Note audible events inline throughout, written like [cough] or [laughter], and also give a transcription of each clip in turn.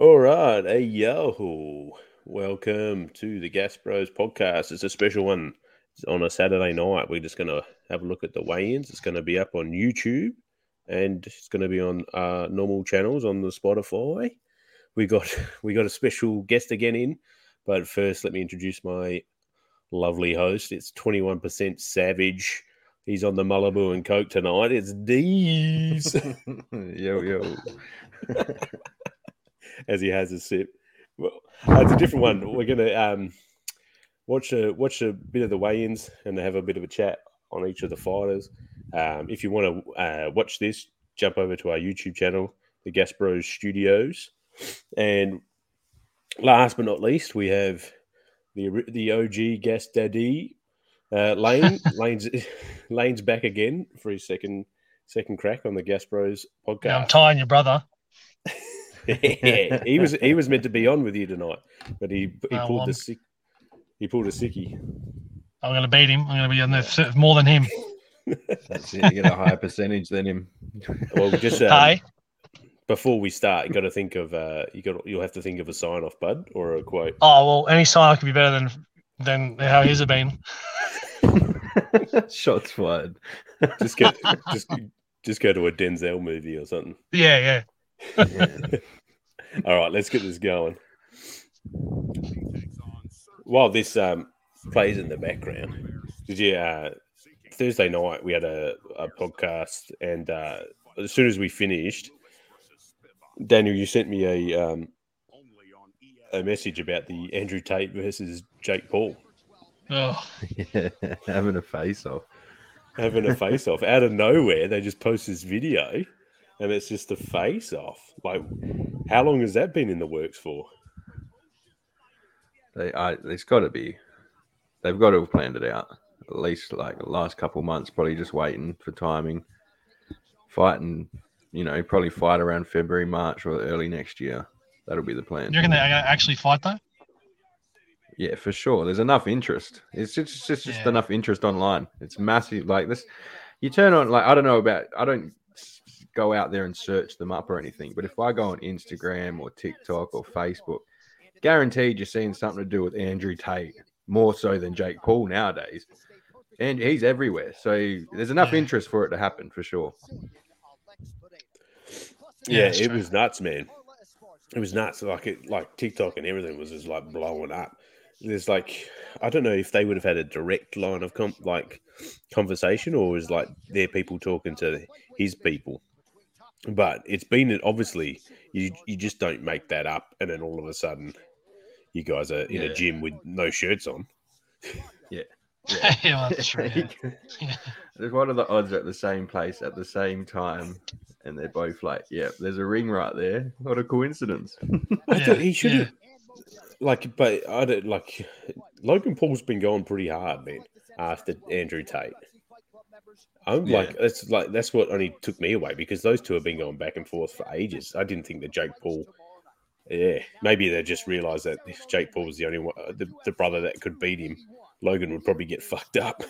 All right, hey yo, welcome to the Gas Bros podcast. It's a special one It's on a Saturday night. We're just gonna have a look at the weigh-ins. It's gonna be up on YouTube, and it's gonna be on uh, normal channels on the Spotify. We got [laughs] we got a special guest again in, but first let me introduce my lovely host. It's twenty one percent Savage. He's on the Malibu and Coke tonight. It's Dees. [laughs] yo yo. [laughs] [laughs] as he has a sip. Well, uh, it's a different one. We're gonna um, watch a watch a bit of the weigh-ins and have a bit of a chat on each of the fighters. Um, if you want to uh, watch this, jump over to our YouTube channel, the Gas Bros Studios. And last but not least, we have the the OG Gas Daddy uh, Lane. [laughs] Lane's Lane's back again for his second second crack on the Gas Bros podcast. Yeah, I'm tying your brother. [laughs] yeah, he was he was meant to be on with you tonight, but he he Oh, pulled well, the I'm- sick he pulled a sickie. I'm going to beat him. I'm going to be on the more than him. That's it. You get a higher percentage than him. Well, just um, Hey, before we start, you got to think of uh, you got you'll have to think of a sign off, bud, or a quote. oh well, any sign off could be better than than how his have been. [laughs] Shots fired. Just get just just go to a Denzel movie or something. Yeah, yeah. All right, let's get this going. While this um, plays in the background, did you uh, Thursday night we had a, a podcast, and uh, as soon as we finished, Daniel, you sent me a um, a message about the Andrew Tate versus Jake Paul Oh, yeah, [laughs] having a face off. having a face off out of nowhere. They just post this video, and it's just a face off. Like, how long has that been in the works for? They, I, it's got to be. They've got to have planned it out. At least like the last couple months, probably just waiting for timing. Fighting, you know, probably fight around February, March, or early next year. That'll be the plan. you reckon they actually fight though? Yeah, for sure. There's enough interest. It's just it's just, just Yeah. enough interest online. It's massive. Like this, you turn on like I don't know about. I don't s- go out there and search them up or anything. But if I go on Instagram or TikTok or Facebook, guaranteed you're seeing something to do with Andrew Tate more so than Jake Paul nowadays. And he's everywhere. So there's enough mm. interest for it to happen for sure. Yeah, Yeah, it was nuts, man. It was nuts. Like it, like TikTok and everything was just like blowing up. There's like, I don't know if they would have had a direct line of com- like conversation, or was like their people talking to his people. But it's been obviously you you just don't make that up, and then all of a sudden, you guys are in a gym with no shirts on. yeah, well, [laughs] that's true. Yeah. [laughs] There's one of the odds at the same place at the same time, and they're both like, "Yeah, there's a ring right there. What a coincidence!" [laughs] I Yeah, thought he should yeah. have, like, but I don't like. Logan Paul's been going pretty hard, man. After Andrew Tate, I'm Yeah. like, that's like that's what only took me away because those two have been going back and forth for ages. I didn't think that Jake Paul. Yeah, maybe they just realised that if Jake Paul was the only one, the, the brother that could beat him. Logan would probably get [laughs] fucked up.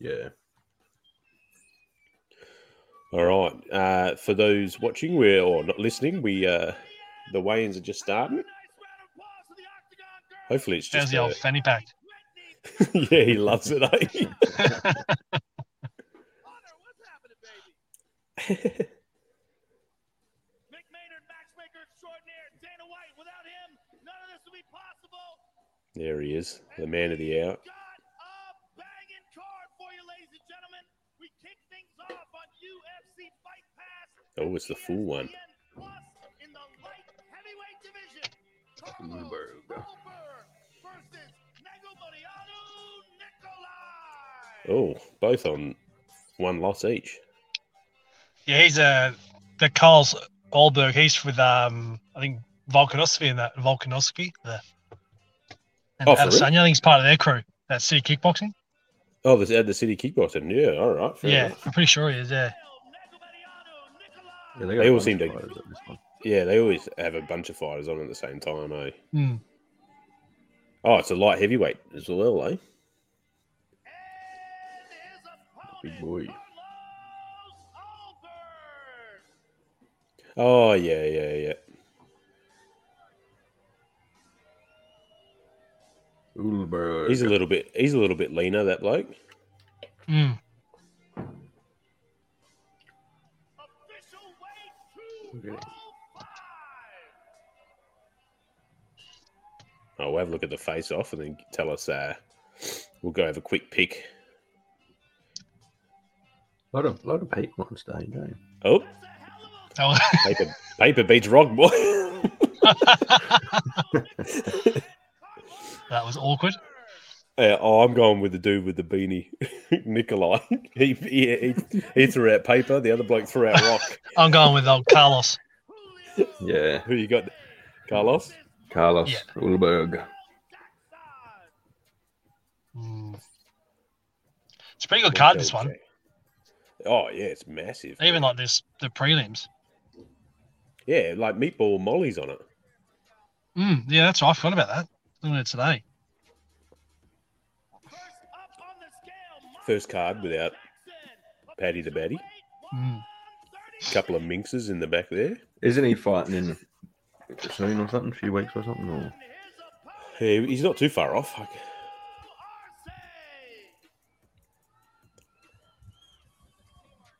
Yeah. All right. Uh, for those watching, we or not listening, we uh, the weigh-ins are just starting. Hopefully, it's There's just the old fanny pack. [laughs] yeah, he loves it. Eh? [laughs] Mick Maynard, matchmaker extraordinaire, Dana White. Without him, none of this [laughs] would be possible. there he is, the man of the hour. Got a banging card for you, ladies and gentlemen. We kick things off on UFC Fight Pass. Oh, it's the full one. Plus in the light heavyweight division. Carlos Ulberg. Ulberg versus Negumereanu Nikolai. Oh, both on one loss each. Yeah, he's uh, the Carlos Ulberg. He's with um, I think Volkanovski and that Volkanovski. The, and Oh, for real? Adesanya, I think he's part of their crew. That city kickboxing. Oh, the, at the city kickboxing. Yeah, all right. fair yeah, enough. I'm pretty sure he is. Yeah. Yeah, They got a all seem to- fighters at this one. Yeah, they always have a bunch of fighters on at the same time, eh? Hmm. Oh, it's a light heavyweight as well, eh? Big boy. Oh yeah, yeah, yeah. Ooh, he's a little bit. He's a little bit leaner. That bloke. Hmm. Okay. Oh, we'll have a look at the face off and then tell us. Uh, we'll go have a quick pick. A lot of, lot of people on stage, eh? Oh, Oh. paper paper beats rock, boy. [laughs] [laughs] that was awkward. Uh, oh, I'm going with the dude with the beanie, [laughs] Nikolai. He, he he he threw out paper. The other bloke threw out rock. I'm going with old Carlos. Yeah, Who you got? Carlos. Carlos Yeah. Ulberg. Mm. It's a pretty good card, this one. Oh yeah, it's massive. Even like this, the prelims. Yeah, like meatball mollies on it. Mm, yeah, that's right. I forgot about that. Doing it today. First up on the scale, First card without Paddy the Baddy. Mm. couple of minxes in the back there. Isn't he fighting in soon or something? A few weeks or something? Or Yeah, he's not too far off. Like,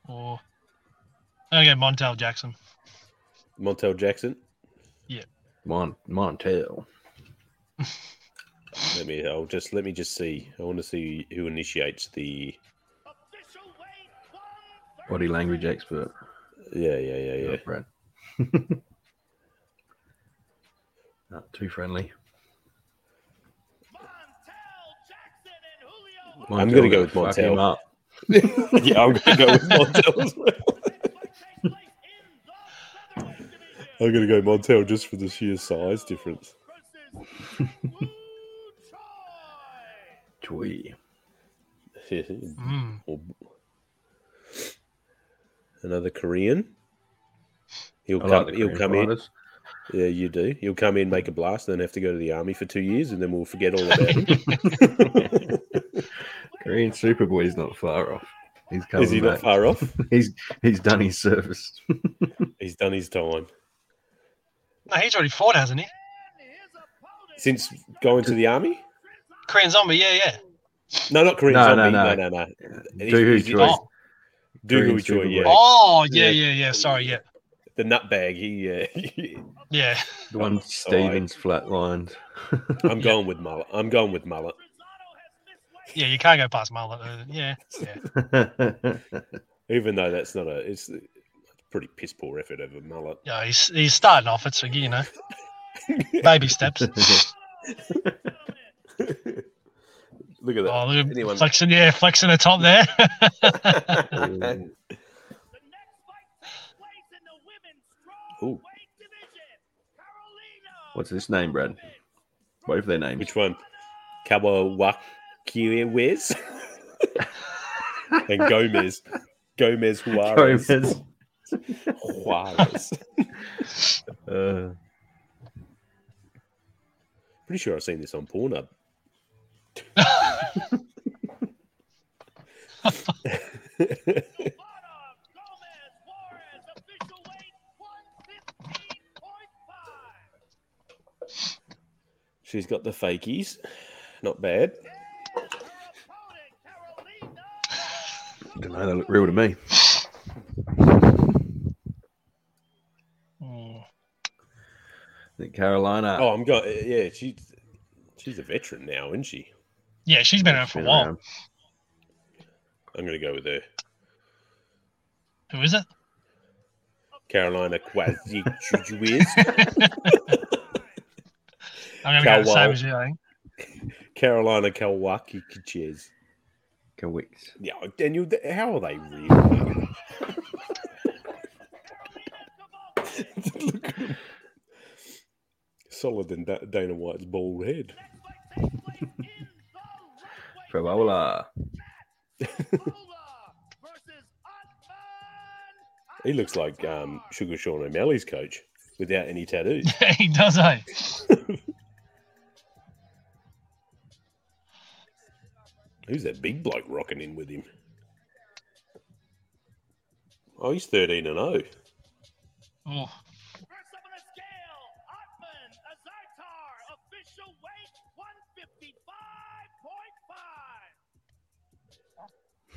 Or I'm gonna go Montel Jackson. Montel Jackson. Yeah. Mon Montel? Let me. I'll just let me just see. I want to see who initiates the. Body language expert. Yeah, yeah, yeah, yeah. Not Brad. [laughs] Not too friendly. I'm gonna go with Montel. up. [laughs] yeah, I'm gonna go with [laughs] Montel as well. I'm gonna go Montel just for the sheer size difference. Choi. [laughs] Mm. Another Korean. He'll I come. like the he'll Korean come in. Yeah, you do. He'll come in, make a blast, and then have to go to the army for two years, and then we'll forget all about him. [laughs] Korean Superboy is not far off. He's coming Is he not far off? [laughs] He's he's done his service. He's done his time No, he's already fought, hasn't he? since going to the army. Korean Zombie, yeah, yeah. No, not Korean No, no, zombie. no. No, no, no. He's- Dooho he's- Choi. Oh. Dooho Choi, yeah. Oh, yeah, Yeah. yeah, yeah. Sorry, yeah, The nutbag. He. Uh, yeah. The one [laughs] Stevens flatlined. [laughs] I'm going with mullet. I'm going with mullet. Yeah, you can't go past Mullet. uh, Yeah, yeah. [laughs] Even though that's not a. It's a pretty piss poor effort of a mullet. Yeah, he's he's starting off. It's you know, baby steps. [laughs] Look at that. Oh, look at Anyone- flexing, yeah, flexing the top there. [laughs] Ooh. What's his name, Brad? Both of their name? Which one? Kawawaki Wes [laughs] and Gomez. Gomez Juarez. Gomez. Juarez. [laughs] Uh, Pretty sure I've seen this on Pornhub. [laughs] She's got the fakies. Not bad. don't know. They look real to me. [laughs] Mm. I think Carolina. Oh, I'm going. Yeah, she's she's a veteran now, isn't she? Yeah, she's been around for a while. around. I'm going to go with her. Who is it? Carolina Quasi Chujuiz. [laughs] I'm gonna go the same as you. I think. Carolina Kawaki Kichez. Kawix. Yeah, oh, Daniel, how are they really? [laughs] Look at him. Solid than Da- Dana White's bald head. Favola. He looks like um, Sugar Sean O'Malley's coach without any tattoos. [laughs] he does, eh? [laughs] Who's that big bloke rocking in with him? Oh, he's 13 and 0. Oh,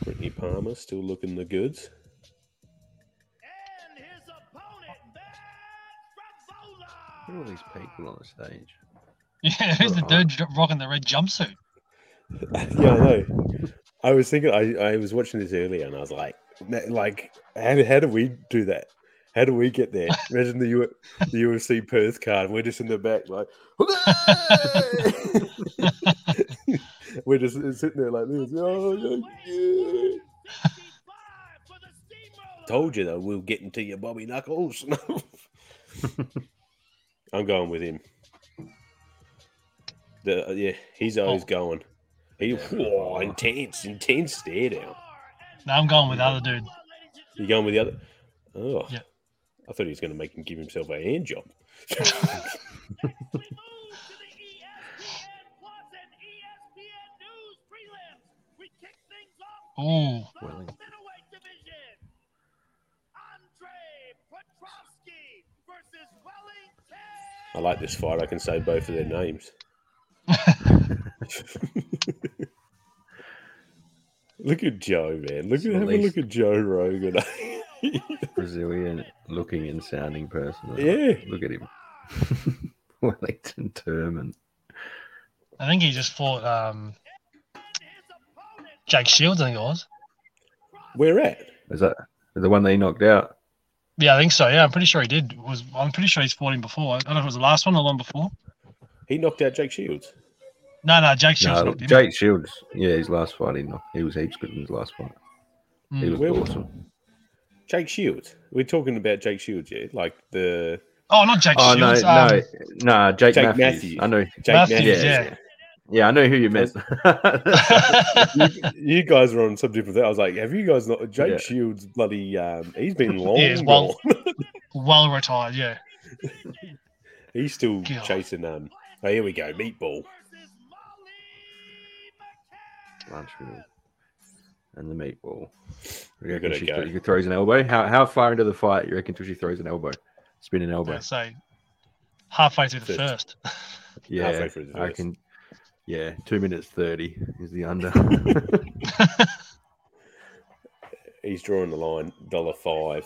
Brittney Palmer still looking the goods. And his opponent, Matt Look at all these people on the stage. Yeah, who's the dude rocking the red jumpsuit? [laughs] yeah, I know. I was thinking. I, I was watching this earlier, and I was like, like, how, how do we do that? How do we get there? [laughs] Imagine the U, the UFC Perth card. And we're just in the back, like, [laughs] we're just sitting there like this. Oh, yeah, yeah. for the steamroller. Told you though, we'll get into your Bobby Knuckles. [laughs] I'm going with him. The, uh, yeah, he's always Oh. going. He, whoa, intense, intense stare down. No, I'm going with the other dude. You going with the other? Oh, Yeah. I thought he was going to make him give himself a hand job. [laughs] [laughs] versus Wellington. I like this fight. I can say both of their names. [laughs] look at Joe, man. Look It's at the have a look at Joe Rogan. [laughs] Brazilian looking and sounding person. yeah, Look at him. [laughs] Wellington Turman. I think he just fought um, And his opponent, Jake Shields. I think it was. where at? Is that the one they knocked out? Yeah, I think so. Yeah, I'm pretty sure he did. It Was I'm pretty sure he's fought him before. I don't know if it was the last one or the one before. He knocked out Jake Shields. No, no, Jake Shields No, knocked. Jake Shields. Yeah, his last fight, he knocked. He was heaps good in his last fight. He Mm. was Where- awesome. Jake Shields. We're talking about Jake Shields, yeah? Like the Oh, not Jake Oh no, Shields. um, no, no, Jake, Jake Matthews. Matthews. I know. Jake Matthews, Matthews. yeah. Yeah, I know who you meant. [laughs] you, you guys are on some different thing. I was like, have you guys not? Jake Yeah. Shields, bloody, um, he's been [laughs] long Yeah, well- [laughs] well retired. Yeah. he's still God. chasing. Um, oh, here we go, meatball. versus Molly And the meatball. You We're reckon she, go. she throws an elbow? How how far into the fight you reckon till she throws an elbow? Spinning elbow. I'd say halfway through the First. first. Yeah, halfway through the I can. Yeah, two minutes thirty is the under. [laughs] He's drawing the line, dollar five,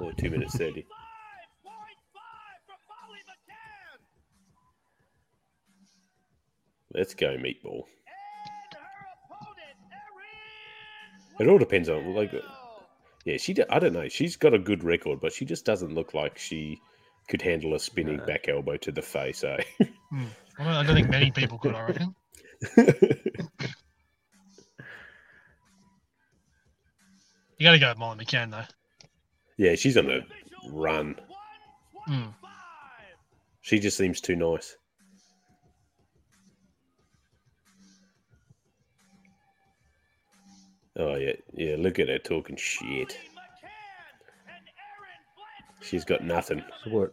or two minutes thirty. 5.5 for Molly McCann. Let's go, meatball. And her opponent, Erin It all depends on like, yeah, she. I don't know. She's got a good record, but she just doesn't look like she could handle a spinning No. back elbow to the face. Eh? [laughs] I, don't, I don't think many people could. I reckon. You got to go with Molly McCann though. yeah, she's on a Official run. 125. She just seems too nice. Oh yeah, yeah. Look at her talking shit. Molly McCann and Erin Blanchfield. She's got nothing. What?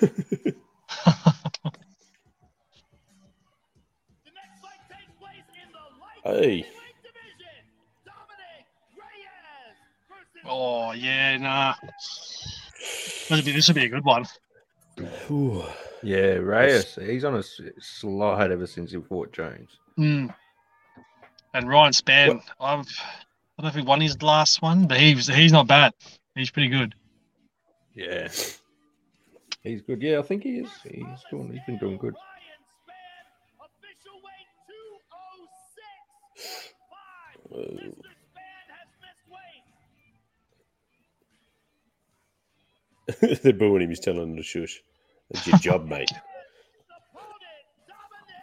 [laughs] The next fight takes place in the light Hey. heavyweight division. Dominick Reyes versus oh yeah, nah. This would be this would be a good one. Ooh. Yeah, Reyes. He's on a slide ever since he fought Jones. Hmm. And Ryan Spann, I've I don't know if he won his last one, but he's he's not bad. He's pretty good. Yeah, he's good. Yeah, I think he is. He's doing. He's been doing good. Ryan Spann, official weight 206. Five. Oh. Mr. Spann has missed weight. They're booing him. He's telling him to shush. That's your job, [laughs] mate. Opponent, Dominick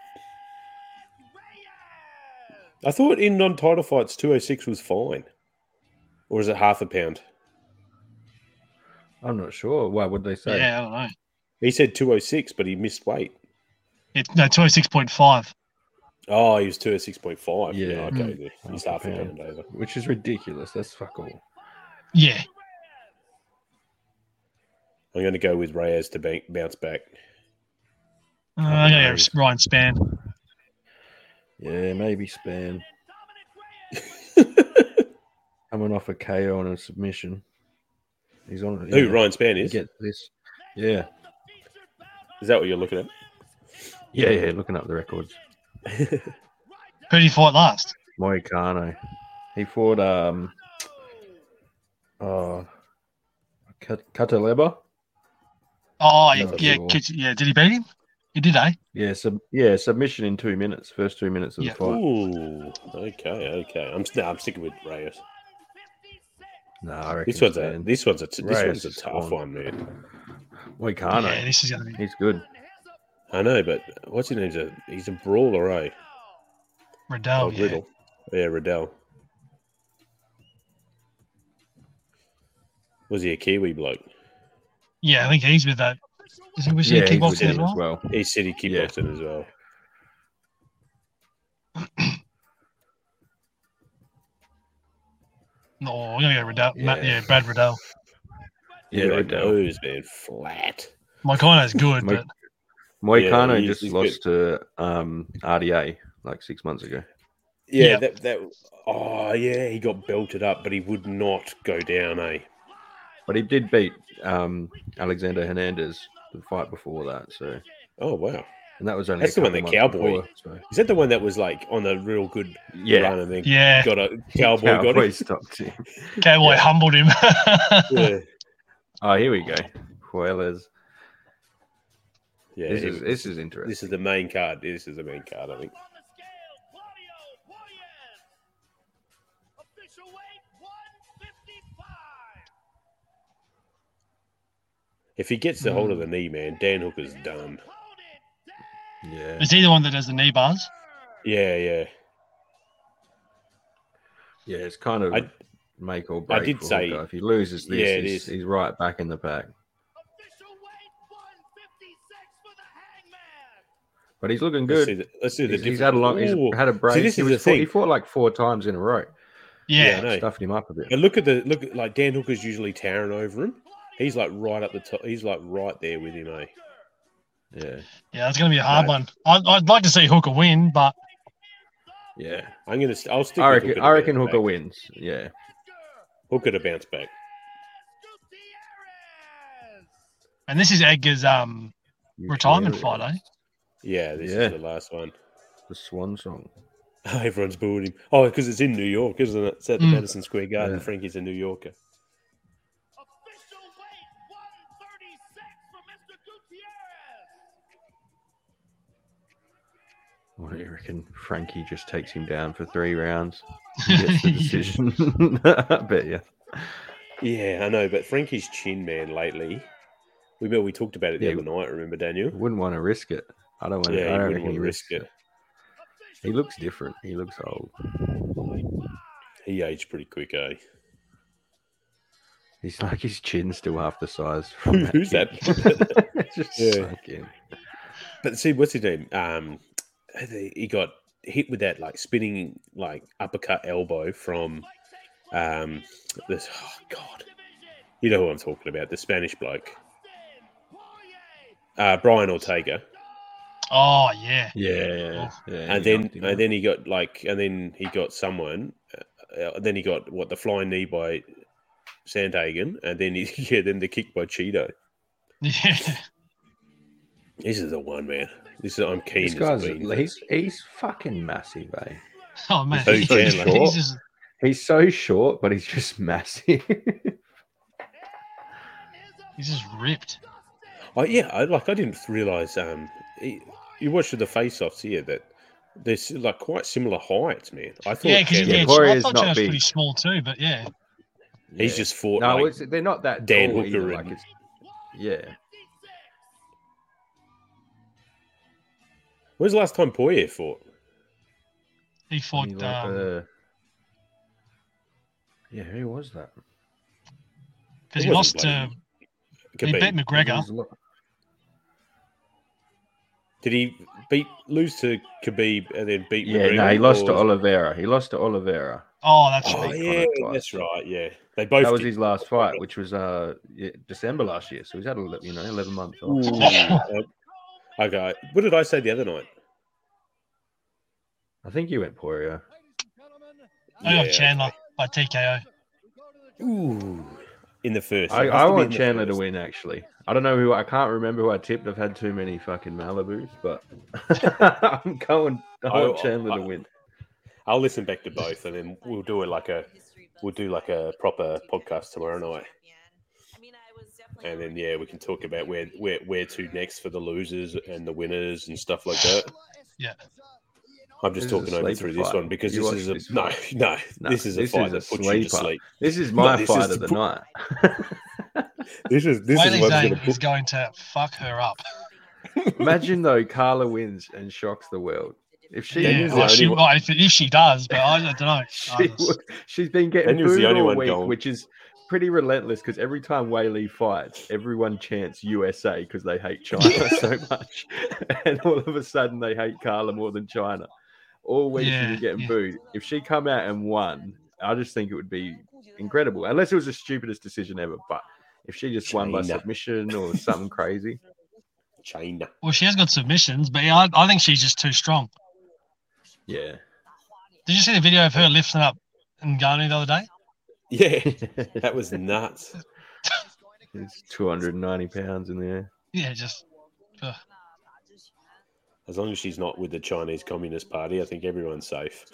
Reyes. I thought in non-title fights, two hundred six was fine, or is it half a pound? I'm not sure. Why would they say? Yeah, I don't know. He said two hundred six, but he missed weight. It's no two hundred six point five. Oh, he was two hundred six point five. Yeah, Yeah. okay, he's Half half a a pound. pound over. Which is ridiculous. That's fuck all. Yeah. I'm going to go with Reyes to bank, bounce back. Uh, I'm gonna nice. go Ryan Spann. Yeah, maybe Spann [laughs] coming off a KO and a submission. He's on. Who Ryan Spann is? Get this. Yeah, Is that what you're looking at? yeah, yeah. Looking up the records. [laughs] Who did he fight last? Moicano. He fought um uh Kat- Cutelaba. Oh, No, yeah, sure. Yeah. Did he beat him? He did, eh? Yeah, sub- yeah, submission in two minutes. First two minutes of Yeah. the fight. Ooh, okay, okay. I'm st- I'm sticking with Reyes. No, I reckon This one's a this one's a t- this Reyes one's a tough on. one, man. Moicano. Yeah, this is gonna be He's good. I know, but what's his name's a he's a brawler, eh? Riddell. Oh, yeah. Riddell. Yeah, Riddell. Was he a Kiwi bloke? Yeah, I think he's with that. Is he was he Yeah, he's with kickboxing as him well? as well. He said he Yeah. as well. [clears throat] No, I'm gonna go Riddell. Yeah, Yeah. yeah Brad Riddell. Yeah, Look at Riddell. those, man, flat. Moicano's good, Mo- but Moicano Yeah, just he's lost to um, RDA like six months ago. Yeah, Yeah. that that. Oh yeah, he got belted up, but he would not go down, eh? But he did beat um, Alexander Hernandez the fight before that. So, Oh wow, and that was only That's the one couple that Cowboy- before, so. is that the one that was like on a real good Yeah, run and then yeah, got a cowboy, got Cowboy him? stopped him. Cowboy Yeah. humbled him. [laughs] Yeah, Oh, here we go. Juarez. yeah. this is, this is interesting. this is the main card. This is the main card, I think. On the scale, Claudio Puelles. Official weight 155. If he gets the hold of the knee, man, Dan Hooker's done. Hold it down. yeah, Is he the one that does the knee bars? Yeah, yeah. yeah. It's kind of I- make or break. I did say- Hooker. if he loses this, Yeah, he's, he's right back in the pack. Official weight 156 for the hangman. But he's looking Let's good. see the, let's see the He's, he's had a long. He's Ooh. had a break. this he, is was the fought, he fought like four times in a row. Yeah, Yeah. I know. Stuffed him up a bit. And look at the look at like Dan Hooker's usually towering over him. He's like right up the top. He's like right there with him, eh? Yeah, Yeah, it's gonna be a hard No. one. I'd, I'd like to see Hooker win, but yeah. I'm gonna. I'll stick. I reckon. Hooker I reckon Hooker back. wins. Yeah. Hooker to bounce back. And this is Edgar's um retirement fight, eh? Yeah, this Yeah. is the last one. The Swan Song. [laughs] Everyone's booing him. Oh, because it's in New York, isn't it? It's at the Mm. Madison Square Garden. Yeah. Frankie's a New Yorker. What do you reckon? Frankie just takes him down for three rounds. He gets the [laughs] decision. I bet you. Yeah, I know, but Frankie's chin, man, lately. We remember we talked about it the Yeah. other night. Remember, Daniel? Wouldn't want to risk it. I don't want. Yeah, to. he I don't wouldn't want to risk it. it. He looks different. He looks old. He aged pretty quick, eh? He's like his chin's still half the size. [laughs] From Who's kick. [laughs] just Yeah. sunk in. But see, what's his name? Um, he got hit with that like spinning like uppercut elbow from um this. Oh God, you know who I'm talking about? The Spanish bloke, uh, Brian Ortega. Oh yeah. Yeah, yeah. and then knocked and then he got like and then he got someone uh, then he got what the flying knee by Sandhagen and then he [laughs] yeah then the kick by Chito. Yeah. [laughs] This is the one man. This is I'm keen. this guy's beans. he's he's fucking massive, eh? Oh man. Who, He's, Chandler? he's just He's so short, but he's just massive. [laughs] he's just ripped. Oh yeah, I like I didn't realize. Um, he, you watched the face-offs here that they're like quite similar heights, man. I thought Yeah, because yeah, Yeah, Ch- I thought not Chandler's big. pretty small too, but yeah. he's Yeah. just fought. no, like, it's, they're not that Dan tall Hooker either, and- Like it's, yeah, when's the last time Poirier fought? He fought He like, um uh, yeah, who was that? because it he lost to bloody he beat McGregor. He Did he beat lose to Khabib and then beat? Yeah, McGregor, no, he lost to or- Oliveira. He lost to Oliveira. Oh, that's Oh right. yeah, that's right. Yeah, they both. that was did. his last fight, which was uh yeah, December last year. So he's had a, you know eleven months off. [laughs] Okay, what did I say the other night? I think you went Poirier. I got Chandler by TKO. Ooh, in the first. I, I want in the Chandler to win. Actually, I don't know who. I can't remember who I tipped. I've had too many fucking Malibus, but [laughs] I'm going. I I- want Chandler to win. I'll listen back to both, and then we'll do it like a we'll do like a proper podcast tomorrow night. And then yeah, we can talk about where where where to next for the losers and the winners and stuff like that. Yeah. I'm just This talking over sleeper through this one because You this is a this [laughs] no, fight. no, No, this is a this fight is that a puts you to sleep. This is my this fight is of the the pu- night. [laughs] This is this Weili is what's Zane going to is put. going to fuck her up. [laughs] Imagine though, Carla wins and shocks the world. If she, Yeah, Daniel's the well, only she, one- well, if, if she does, but I, don't know. she would- she's been getting Daniel's the booed only all one week, going. which is pretty relentless because every time Weili fights, everyone chants USA because they hate China so much, and all of a sudden they hate Carla more than China. All week Yeah, she's been getting yeah. booed. If she come out and won, I just think it would be incredible. Unless it was the stupidest decision ever, but if she just won by submission or [laughs] something crazy, China. Well, she has got submissions, but yeah, I, I think she's just too strong. yeah. Did you see the video of her lifting up Ngannou the other day? Yeah, [laughs] that was nuts. It's 290 pounds in there. Yeah, just ugh. As long as she's not with the Chinese Communist Party, I think everyone's safe.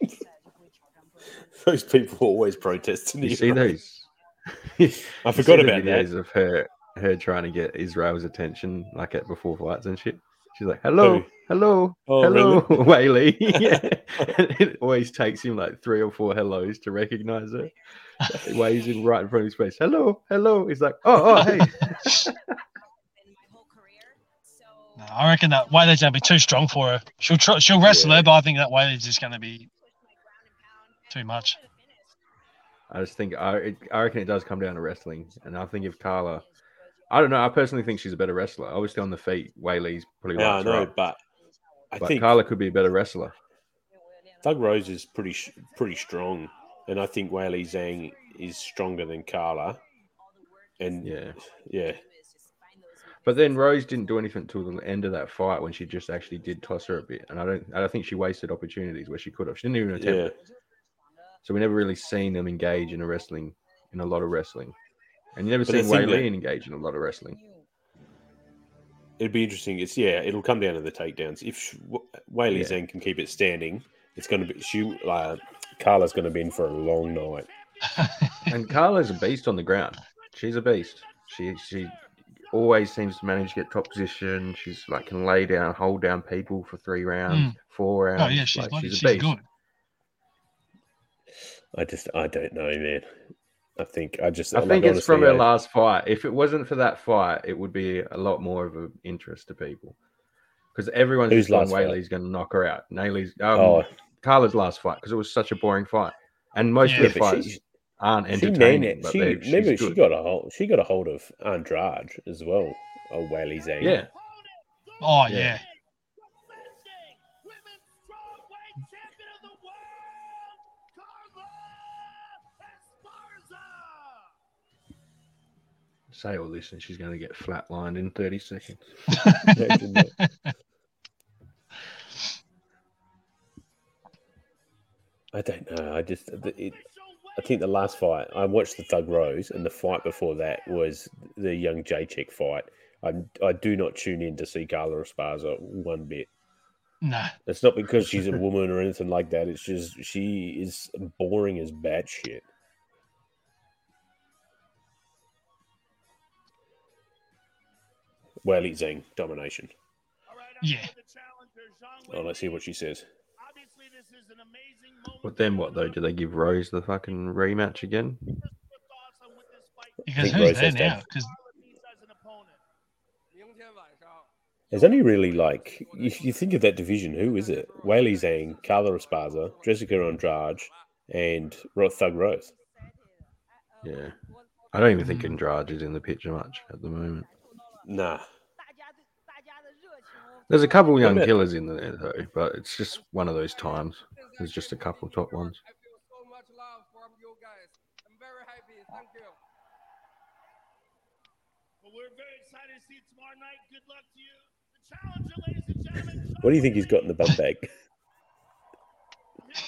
[laughs] those people always protesting. You in see those? [laughs] I forgot see the about that. of her her trying to get Israel's attention, like at before fights and shit. She's like, "Hello, Who? hello, Oh, hello, Whaley." yeah, [laughs] and it always takes him like three or four hellos to recognize her. He waves in right in front of his face. Hello, hello. He's like, "Oh, oh, hey." No, I reckon that Weili's going to be too strong for her. She'll try, she'll wrestle Yeah. her, but I think that Weili's just going to be too much. I just think I, it, I reckon it does come down to wrestling, and I think if Carla, I don't know. I personally think she's a better wrestler. Obviously, on the feet, Weili's probably No, right. no, but I but think Carla could be a better wrestler. Thug Rose is pretty pretty strong, and I think Weili Zhang is stronger than Carla. And Yeah. yeah, But then Rose didn't do anything till the end of that fight when she just actually did toss her a bit, and I don't, I don't think she wasted opportunities where she could have. She didn't even attempt. yeah. it. So we never really seen them engage in a wrestling, in a lot of wrestling, and you never But seen that- engage in a lot of wrestling. It'd be interesting. It's yeah, it'll come down to the takedowns. If sh- W- Weili Yeah. Zhang can keep it standing, it's going to be she. Uh, Carla's going to be in for a long night. And Carla's a beast on the ground. She's a beast. She she always seems to manage to get top position. She's like can lay down, hold down people for three rounds, four rounds. Oh yeah, she's Like, bloody- she's she's, a beast. good. I just I don't know, man. I think I just I like, think it's from her I- last fight. If it wasn't for that fight, it would be a lot more of an interest to people. Because everyone's Whose just gone last fight? Weili's going to knock her out. Naylee's, um, Oh, Carla's last fight because it was such a boring fight, and most Yeah, of the fights she, aren't she, entertaining. man, but she, they- she's she good. got a hold. She got a hold of Andrade as well. Oh, Weili Zhang. yeah, Oh Yeah. yeah. Defending women's strawweight champion of the world, Carla Esparza. say all this, and she's going to get flatlined in thirty seconds. [laughs] I don't know. I just it, I think the last fight I watched the Thug Rose, and the fight before that was the young J Chick fight. I I do not tune in to see Carla Esparza one bit. Nah. It's not because she's a woman or anything like that. It's just she is boring as bat shit. Weili Zhang domination. Yeah. after the challenger, Zhang Oh, let's see Weili. what she says. Obviously, this is an amazing moment But then what though? Do they give Rose the fucking rematch again? Just your thoughts on what this fight Because who's Rose there has now? done. Because Carla needs as an opponent. There's only really like if you think of that division, who is it? Weili Zhang, Carla Esparza, Jessica Andrade, and Ro- Thug Rose. Yeah, I don't even think Andrade is in the picture much at the moment. Nah, There's a couple of young killers in there uh, though, but it's just one of those times. There's just a couple top ones. Well, we're very excited to see you tomorrow night. Good luck to you. The challenger, ladies and gentlemen. what do you think he's got in the bum bag?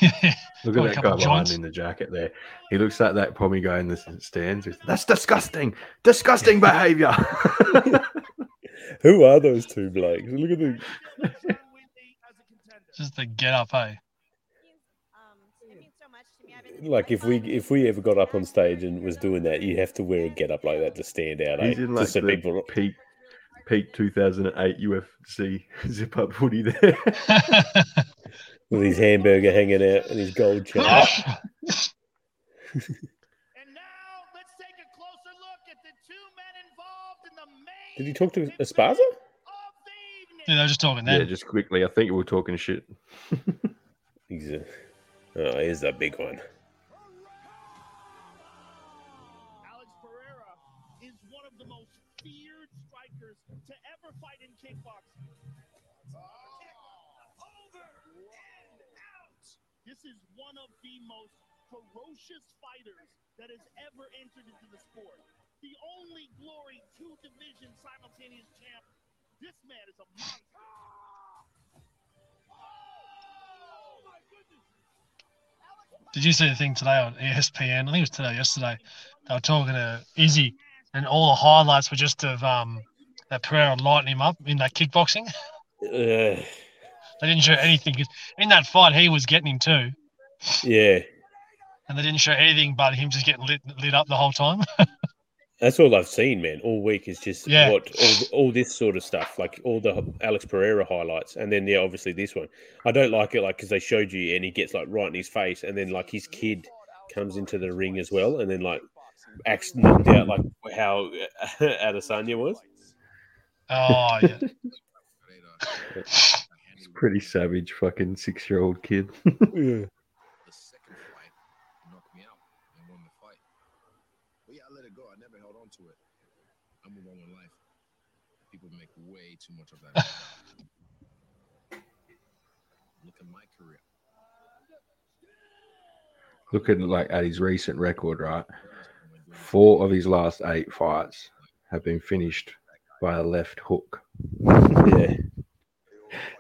[laughs] Look Got a at that guy behind in the jacket there. He looks like that probably guy in the stands. That's disgusting. Disgusting behavior. [laughs] [laughs] Who are those two blokes? Look at the. Zhang a contender. just the get up, hey. like if we if we ever got up on stage and was doing that, you'd have to wear a get up like that to stand out. Eh? He's in like Just so the people. peak peak 2008 UFC [laughs] zip up hoodie there. [laughs] with his hamburger hanging out and his gold chain. And now let's take a closer look at the two men involved in the main Did he talk to event Esparza? of the evening. yeah, they were just talking yeah, then. just quickly. I think we were talking shit. [laughs] He's a, oh, here's the big one. Alex Pereira is one of the most feared strikers to ever fight in kickboxing. Over and out. This is one of the most ferocious fighters that has ever entered into the sport. The only glory two division simultaneous champ. This man is a monster. My goodness. Did you see the thing today on ESPN? I think it was today, yesterday. They were talking to Izzy, and all the highlights were just of um that Pereira lighting him up in that kickboxing. [laughs] Uh, They didn't show anything 'cause in that fight. He was getting him too, yeah, and they didn't show anything but him just getting lit lit up the whole time. [laughs] that's all I've seen, man. All week is just Yeah. what all, all this sort of stuff, like all the Alex Pereira highlights, and then yeah, obviously this one. I don't like it, like because they showed you, and he gets like right in his face, and then like his kid comes into the ring as well, and then like acts knocked out, like how [laughs] Adesanya was. oh yeah, [laughs] [laughs] It's pretty savage, fucking six year old kid. Yeah. the second fight knocked me out and won the fight. But yeah, I let it go. I never held on to it. I move on with life. People make way too much of that. [laughs] Look at my career. Looking like at his recent record, right? Four of his last eight fights have been finished by a left hook. [laughs] Yeah. [laughs]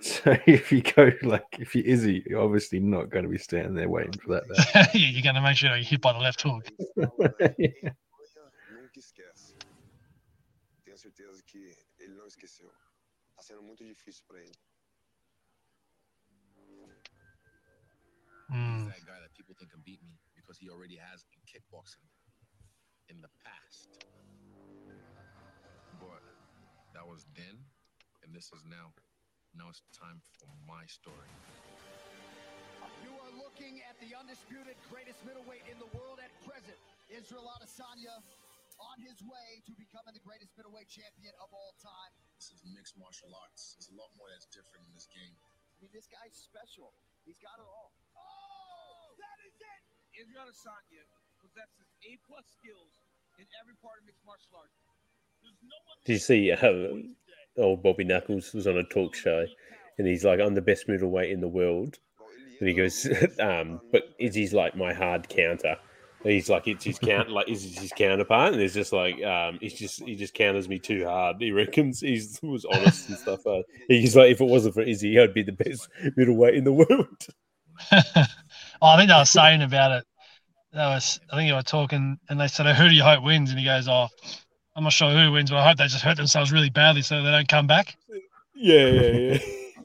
So if you go like if you're Izzy, you're obviously not going to be standing there waiting for that. yeah, you're gonna make sure you're hit by the left hook. though. Nunca esquece. Tenho certeza que ele não esqueceu. Tá sendo muito difícil para ele. He's that guy that people think can beat me because he already has kickboxing in the past. But that was then, and this is now. Now it's time for my story. You are looking at the undisputed greatest middleweight in the world at present. Israel Adesanya on his way to becoming the greatest middleweight champion of all time. This is mixed martial arts. There's a lot more that's different in this game. I mean, this guy's special. He's got it all. Oh, that is it. Israel Adesanya possesses A plus skills in every part of mixed martial arts. There's no one Did you see um, old Bobby Knuckles was on a talk show, and he's like, "I'm the best middleweight in the world," and he goes, [laughs] um, "But Izzy's like my hard counter." He's like, "It's his count, like Izzy's his counterpart," and it's just like, um, he's just he just counters me too hard. He reckons he's was honest and stuff. Uh, he's like, if it wasn't for Izzy, I'd be the best middleweight in the world. [laughs] oh, I think they were saying about it. That was, I think they were talking, and they said, oh, "Who do you hope wins?" And he goes, "Oh, I'm not sure who wins, but I hope they just hurt themselves really badly so they don't come back." Yeah, yeah, yeah.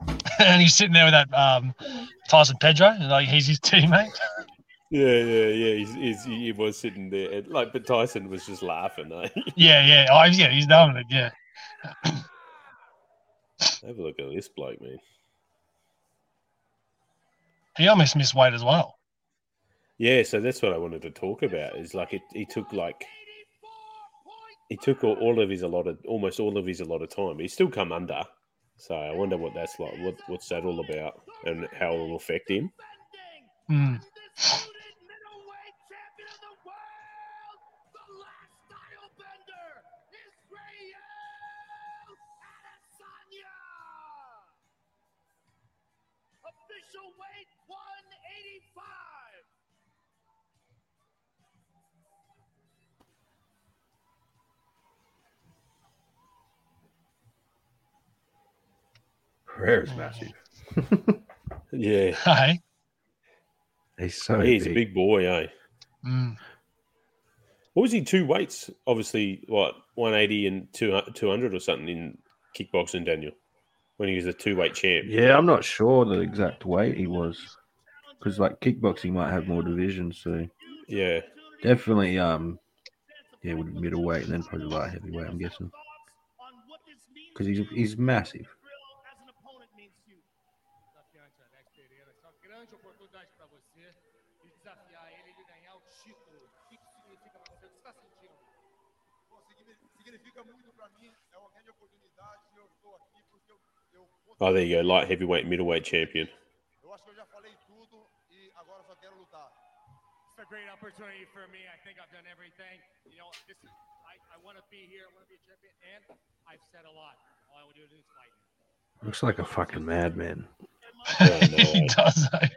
[laughs] and he's sitting there with that um, Tyson Pedro, and like he's his teammate. Yeah, yeah, yeah. He's, he's, he was sitting there, like, but Tyson was just laughing. Eh? [laughs] Yeah, yeah, oh, yeah, he's knowing it. Yeah, Have a look at this bloke, man. he almost missed weight as well. Yeah, so that's what I wanted to talk about. Is like it, he took like he took all, all of his a lot of almost all of his a lot of time. He's still come under. So I wonder what that's like. What what's that all about, and how it will affect him. Mm. Pereira's massive. Yeah, [laughs] Hey, He's so he's big. a big boy, eh? mm. What was he? Two weights, obviously. What one eighty and two hundred or something in kickboxing, Daniel, when he was a two weight champ. Yeah, I'm not sure the exact weight he was. because like kickboxing might have more divisions. So Yeah. definitely, um, yeah, would middleweight and then probably light heavyweight. I'm guessing because he's he's massive. Oh, there you go. Light heavyweight, middleweight champion. eu acho que eu já falei tudo e agora só quero lutar. It's a great opportunity for me. I think I've done everything. You know, this is, I, I want to be here. I want to be a champion. And I've said a lot. All I want to do is fight. Looks like a fucking madman. [laughs] he does. eh?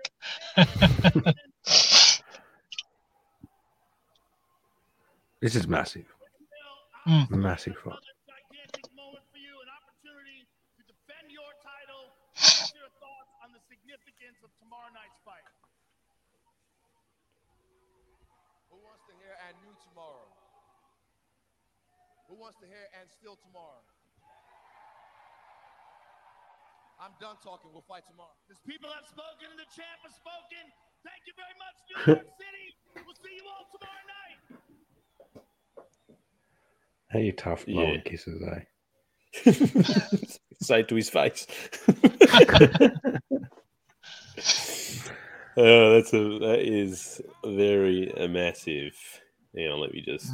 This is massive. Mm. Massive fight. your thoughts on the significance of tomorrow night's fight? Who wants to hear and new tomorrow? Who wants to hear and still tomorrow? I'm done talking. We'll fight tomorrow. These people have spoken and the champ has spoken. Thank you very much, New [laughs] York City. We'll see you all tomorrow night. How you tough Yeah. blowing kisses, eh? [laughs] Say it to his face. [laughs] oh, that's a that is very uh, massive. Hang on, let me just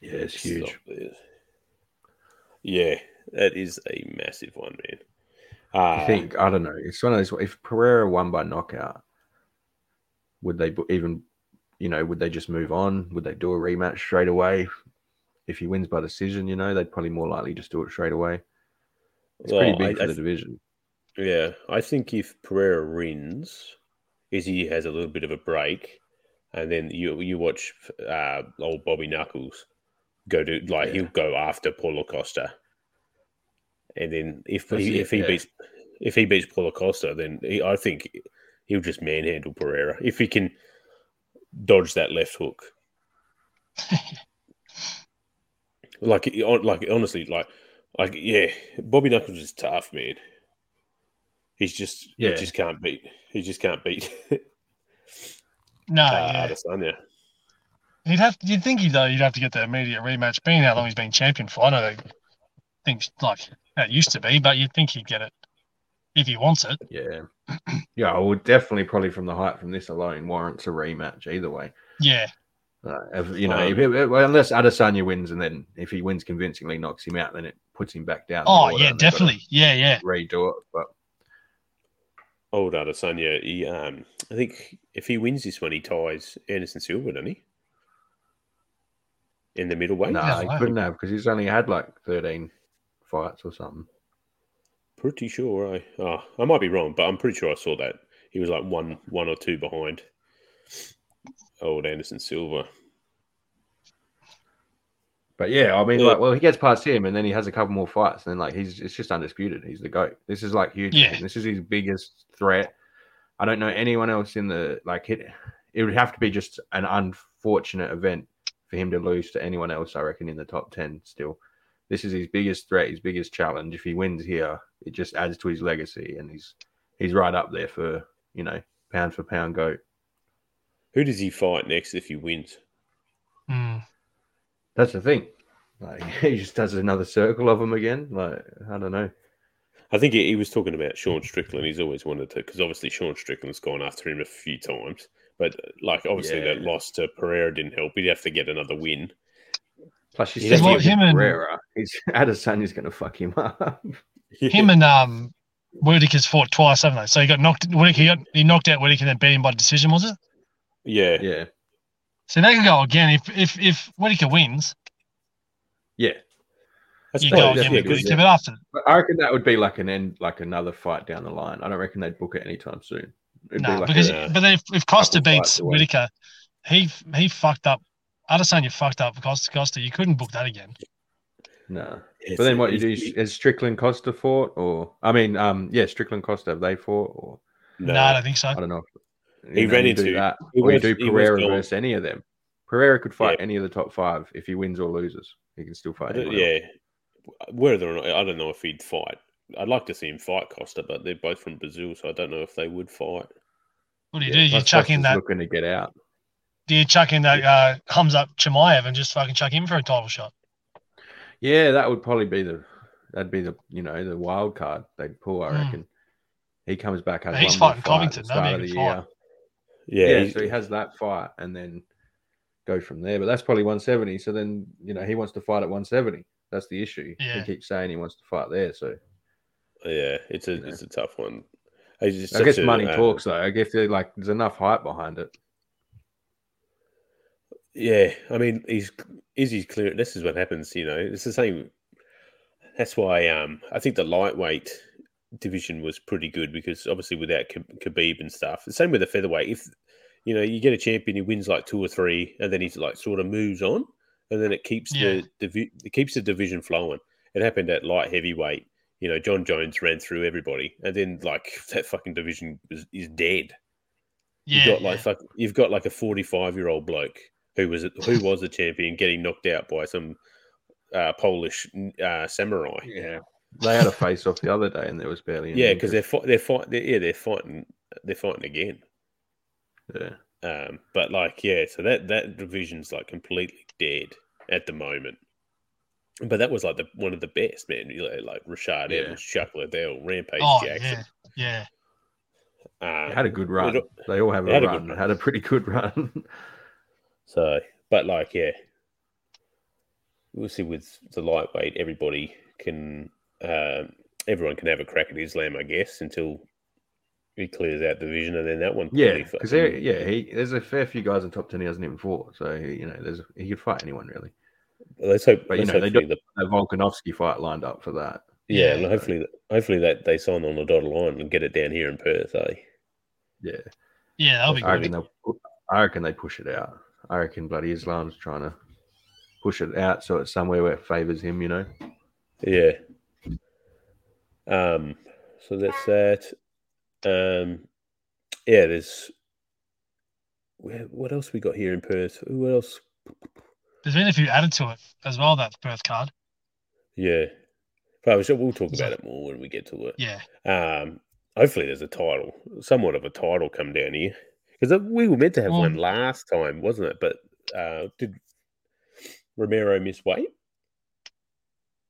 Yeah, it's huge. stop this. Yeah, that is a massive one, man. Uh, I think I don't know. It's one of those. If Pereira won by knockout, would they even, you know, would they just move on? Would they do a rematch straight away? If he wins by decision, you know, they'd probably more likely just do it straight away. It's Well, pretty big I- for I the th- division. Yeah, I think if Pereira wins, Izzy has a little bit of a break, and then you you watch uh, old Bobby Knuckles go to like he'll go after Paulo Costa, and then if That's he, it, if he yeah. beats if he beats Paulo Costa, then he, I think he'll just manhandle Pereira if he can dodge that left hook. [laughs] like like honestly, like like yeah, Bobby Knuckles is tough, man. He's just Yeah. he just can't beat. He just can't beat [laughs] No, uh, yeah. Adesanya. You'd have you'd think he though you'd have to get the immediate rematch, being how long he's been champion for. I know things like that used to be, but you'd think he'd get it if he wants it. Yeah, yeah. I would definitely probably from the height from this alone warrants a rematch either way. Yeah. Uh, if, you know, Um, if it, well, unless Adesanya wins and then if he wins convincingly, knocks him out, then it puts him back down. Oh yeah, and they've gotta definitely. Yeah, yeah. Redo it, but Old Adesanya. He um, I think if he wins this one, he ties Anderson Silva, doesn't he? In the middleweight. no, Yeah, he couldn't have because he's only had like thirteen fights or something. Pretty sure. I oh, I might be wrong, but I'm pretty sure I saw that he was like one one or two behind old Anderson Silva. But yeah, I mean, Yeah. like, well, he gets past him, and then he has a couple more fights, and then like he's it's just undisputed. He's the goat. This is like huge. Yeah. This is his biggest threat. I don't know anyone else in the like it. It would have to be just an unfortunate event for him to lose to anyone else. I reckon in the top ten. Still, this is his biggest threat, his biggest challenge. If he wins here, it just adds to his legacy, and he's he's right up there for you know pound for pound goat. Who does he fight next if he wins? Mm. That's the thing. Like [laughs] he just does another circle of them again. Like I don't know. I think he, he was talking about Sean Strickland. He's always wanted to, because obviously Sean Strickland's gone after him a few times. But like, obviously, that loss to Pereira didn't help. He'd have to get another win. Plus, you He's said actually- well, him and- He's [laughs] Adesanya's going to fuck him up. Him and um Whittaker's fought twice, haven't they? So he got knocked Whittaker he, got, he knocked out Whittaker and then beat him by decision, was it? yeah, yeah, So they can go again if if if Whittaker wins, yeah. that's you probably- go again yeah, because- Whittaker. But after But I reckon that would be like an end, like another fight down the line. I don't reckon they'd book it anytime soon. It'd no, be like because a, but if if Costa beats fights. Whittaker, he he fucked up. Adesanya fucked up Costa. Costa, you couldn't book that again. no. it's- But then what you do is, is Strickland Costa fought, or I mean, um, yeah, Strickland Costa have they fought, or no, No, I don't think so. I don't know. He You know, ran do into- that, he or you do Pereira gone. versus any of them. Pereira could fight Yeah. any of the top five if he wins or loses. He can still fight. don't- else. yeah. Whether or not I don't know if he'd fight I'd like to see him fight Costa, but they're both from Brazil, so I don't know if they would fight. What do you Yeah, do? You plus chuck in Costa's that. looking to get out. Do you chuck in that uh, up Chimaev and just fucking chuck him for a title shot? Yeah, that would probably be the that'd be the you know the wild card they'd pull. I Hmm. reckon he comes back has he's one fighting fight at Covington, the start of a the good year. Yeah, Yeah, so he has that fight and then go from there. But that's probably 170. So then you know he wants to fight at 170. That's the issue. Yeah. He keeps saying he wants to fight there. So yeah, it's a You know. it's a tough one. He's just I guess a, money uh, talks though. I guess like there's enough hype behind it. Yeah, I mean, he's Izzy's clear. This is what happens, you know. It's the same. That's why um, I think the lightweight division was pretty good because obviously without Khabib and stuff. The same with the featherweight. If you know you get a champion, he wins like two or three, and then he's like sort of moves on, and then it keeps Yeah. the divi- it keeps the division flowing. It happened at light heavyweight. You know, Jon Jones ran through everybody, and then like [laughs] that fucking division is, is dead. Yeah, You've got like yeah. fuck, you've got like a forty-five year old bloke who was who was a champion getting knocked out by some uh, Polish uh, samurai. Yeah, they had a face off the other day, and there was barely. Yeah, because they're fi- they're fight they're, yeah they're fighting they're fighting again. yeah. Um, but like yeah, so that that division's like completely dead at the moment. But that was like the one of the best man, you know, like Rashad Yeah. Evans, Chuck Liddell, Rampage Oh Jackson. yeah, yeah. Um, had a good run. it- They all have a had a run. run. Had a pretty good run. [laughs] So, but like, yeah, we'll see with the lightweight, everybody can, um, everyone can have a crack at Islam, I guess, until he clears out the division, and then that one, yeah, probably because yeah, he there's a fair few guys in top ten he hasn't even fought. So he, you know, there's he could fight anyone really. let's hope, But you let's know, they hopefully do the, a Volkanovski fight lined up for that. yeah, Yeah. and hopefully, hopefully that they sign on the dotted line and get it down here in Perth, eh? Yeah, Yeah, that'll be I good. reckon I reckon they push it out. I reckon bloody Islam's trying to push it out so it's somewhere where it favors him. You know. Yeah. Um. So that's that. Um. Yeah. There's. Where, what else we got here in Perth? What else? There's been a few added to it as well. That Perth card. Yeah. Probably sure we'll talk about it more when we get to it. Yeah, Um. Hopefully, there's a title, somewhat of a title, come down here because we were meant to have one Um, last time, wasn't it? But uh, did Romero miss weight?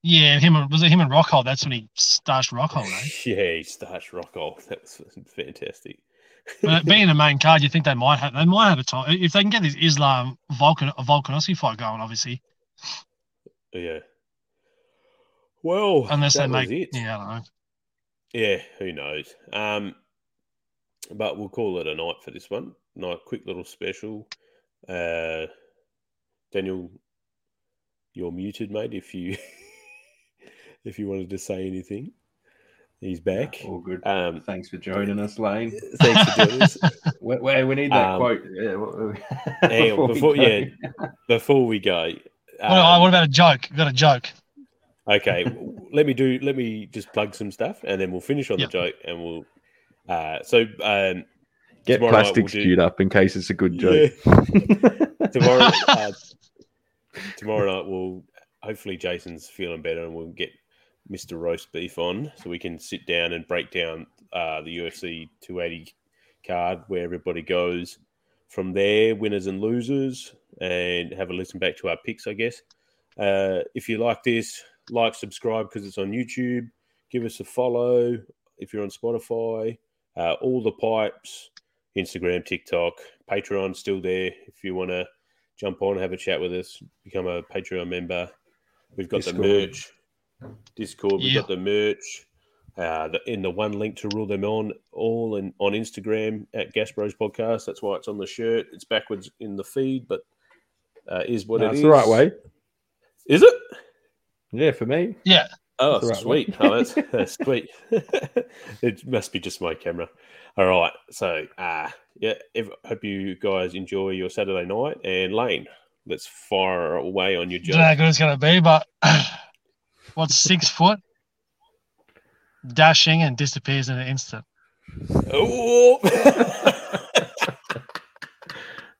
yeah. Him was it him and Rockhold? That's when he starched Rockhold. Eh? [laughs] yeah, he starts rock off. That was fantastic. But being the main card, you think they might have they might have a time if they can get this Islam Volkan Volkanovski fight going. Obviously, Yeah. Well, unless that they was make it. yeah, I don't know. Yeah, who knows? Um, but we'll call it a night for this one. Night, quick little special. Uh, Daniel, you're muted, mate. If you [laughs] if you wanted to say anything, he's back. All good. Um, Thanks for joining us, Lane. [laughs] thanks for doing this. [laughs] Where, where we need that Um, quote. Yeah, w- Hang on, we before yeah, before we go. What, oh, um, what about a joke? Got a joke? Okay, let me do. Let me just plug some stuff, and then we'll finish on Yep. the joke, and we'll. Uh, so um, Get plastic we'll do- queued up in case it's a good joke. Yeah. [laughs] tomorrow, [laughs] uh, tomorrow night we'll hopefully Jason's feeling better, and we'll get Mister Roast Beef on, so we can sit down and break down uh, the UFC 280 card where everybody goes from there, winners and losers, and have a listen back to our picks, I guess. Uh, if you like this, like, subscribe because it's on YouTube. Give us a follow if you're on Spotify. Uh, all the pipes, Instagram, TikTok, Patreon still there. If you want to jump on, have a chat with us, become a Patreon member. We've got the Discord. merch, Discord. We've Yeah. got the merch. Uh, the, in the one link to rule them on, all in, on Instagram at Gas Bros Podcast. That's why it's on the shirt. It's backwards in the feed, but uh, is what it That's is. the right way. Is it? Yeah, for me. Yeah, Oh, right sweet. Oh, that's, that's [laughs] [laughs] sweet. [laughs] it must be just my camera. All right. So, uh, yeah, ev- hope you guys enjoy your Saturday night. And Lane, let's fire away on your journey. don't know how good it's gonna be, but [coughs] what's six foot, dashing and disappears in an instant. Oh,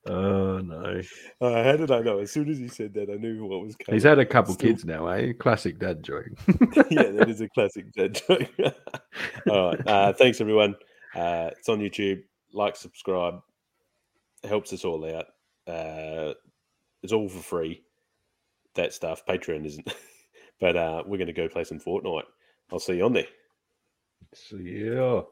Oh no. Uh, how did I know? As soon as he said that, I knew what was coming. He's had a couple Still- kids now, eh? Classic dad joke. [laughs] yeah, that is a classic dad joke. [laughs] All right. Uh, thanks, everyone. Uh, it's on YouTube. Like, subscribe. It helps us all out. Uh, it's all for free. That stuff. Patreon isn't. [laughs] but uh, we're going to go play some Fortnite. I'll see you on there. See ya.